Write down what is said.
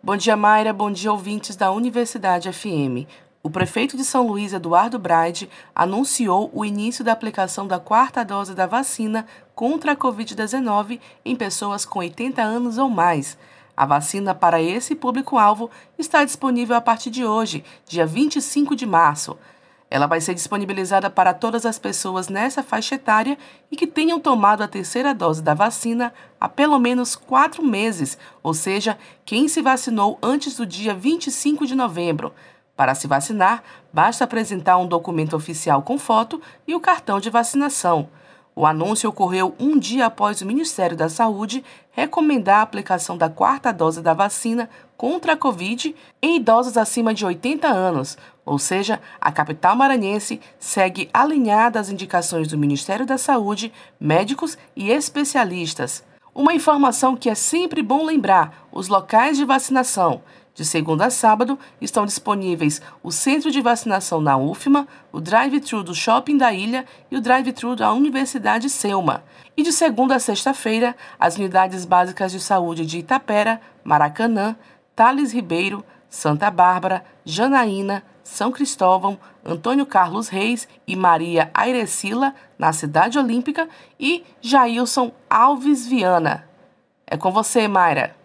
Bom dia, Mayra. Bom dia, ouvintes da Universidade FM. O prefeito de São Luís, Eduardo Braide, anunciou o início da aplicação da quarta dose da vacina contra a Covid-19 em pessoas com 80 anos ou mais. A vacina para esse público-alvo está disponível a partir de hoje, dia 25 de março. Ela vai ser disponibilizada para todas as pessoas nessa faixa etária e que tenham tomado a terceira dose da vacina há pelo menos quatro meses, ou seja, quem se vacinou antes do dia 25 de novembro. Para se vacinar, basta apresentar um documento oficial com foto e o cartão de vacinação. O anúncio ocorreu um dia após o Ministério da Saúde recomendar a aplicação da quarta dose da vacina contra a Covid em idosos acima de 80 anos, ou seja, a capital maranhense segue alinhada às indicações do Ministério da Saúde, médicos e especialistas. Uma informação que é sempre bom lembrar: os locais de vacinação. De segunda a sábado, estão disponíveis o centro de vacinação na UFMA, o drive-thru do Shopping da Ilha e o drive-thru da Universidade Selma. E de segunda a sexta-feira, as unidades básicas de saúde de Itapera, Maracanã, Thales Ribeiro, Santa Bárbara, Janaína, São Cristóvão, Antônio Carlos Reis e Maria Airecila, na Cidade Olímpica, e Jailson Alves Viana. É com você, Mayra.